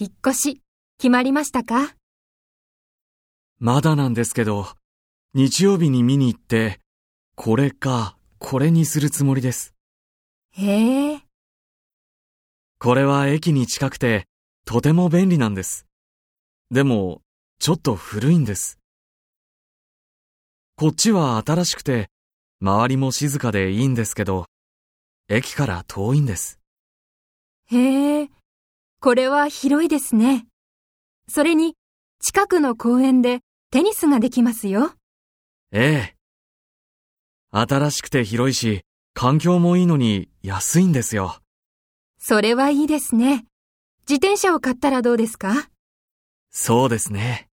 引っ越し、決まりましたか？まだなんですけど、日曜日に見に行って、これか、これにするつもりです。へえ。これは駅に近くて、とても便利なんです。でも、ちょっと古いんです。こっちは新しくて、周りも静かでいいんですけど、駅から遠いんです。へえ、これは広いですね。それに、近くの公園でテニスができますよ。ええ。新しくて広いし、環境もいいのに安いんですよ。それはいいですね。自転車を買ったらどうですか？そうですね。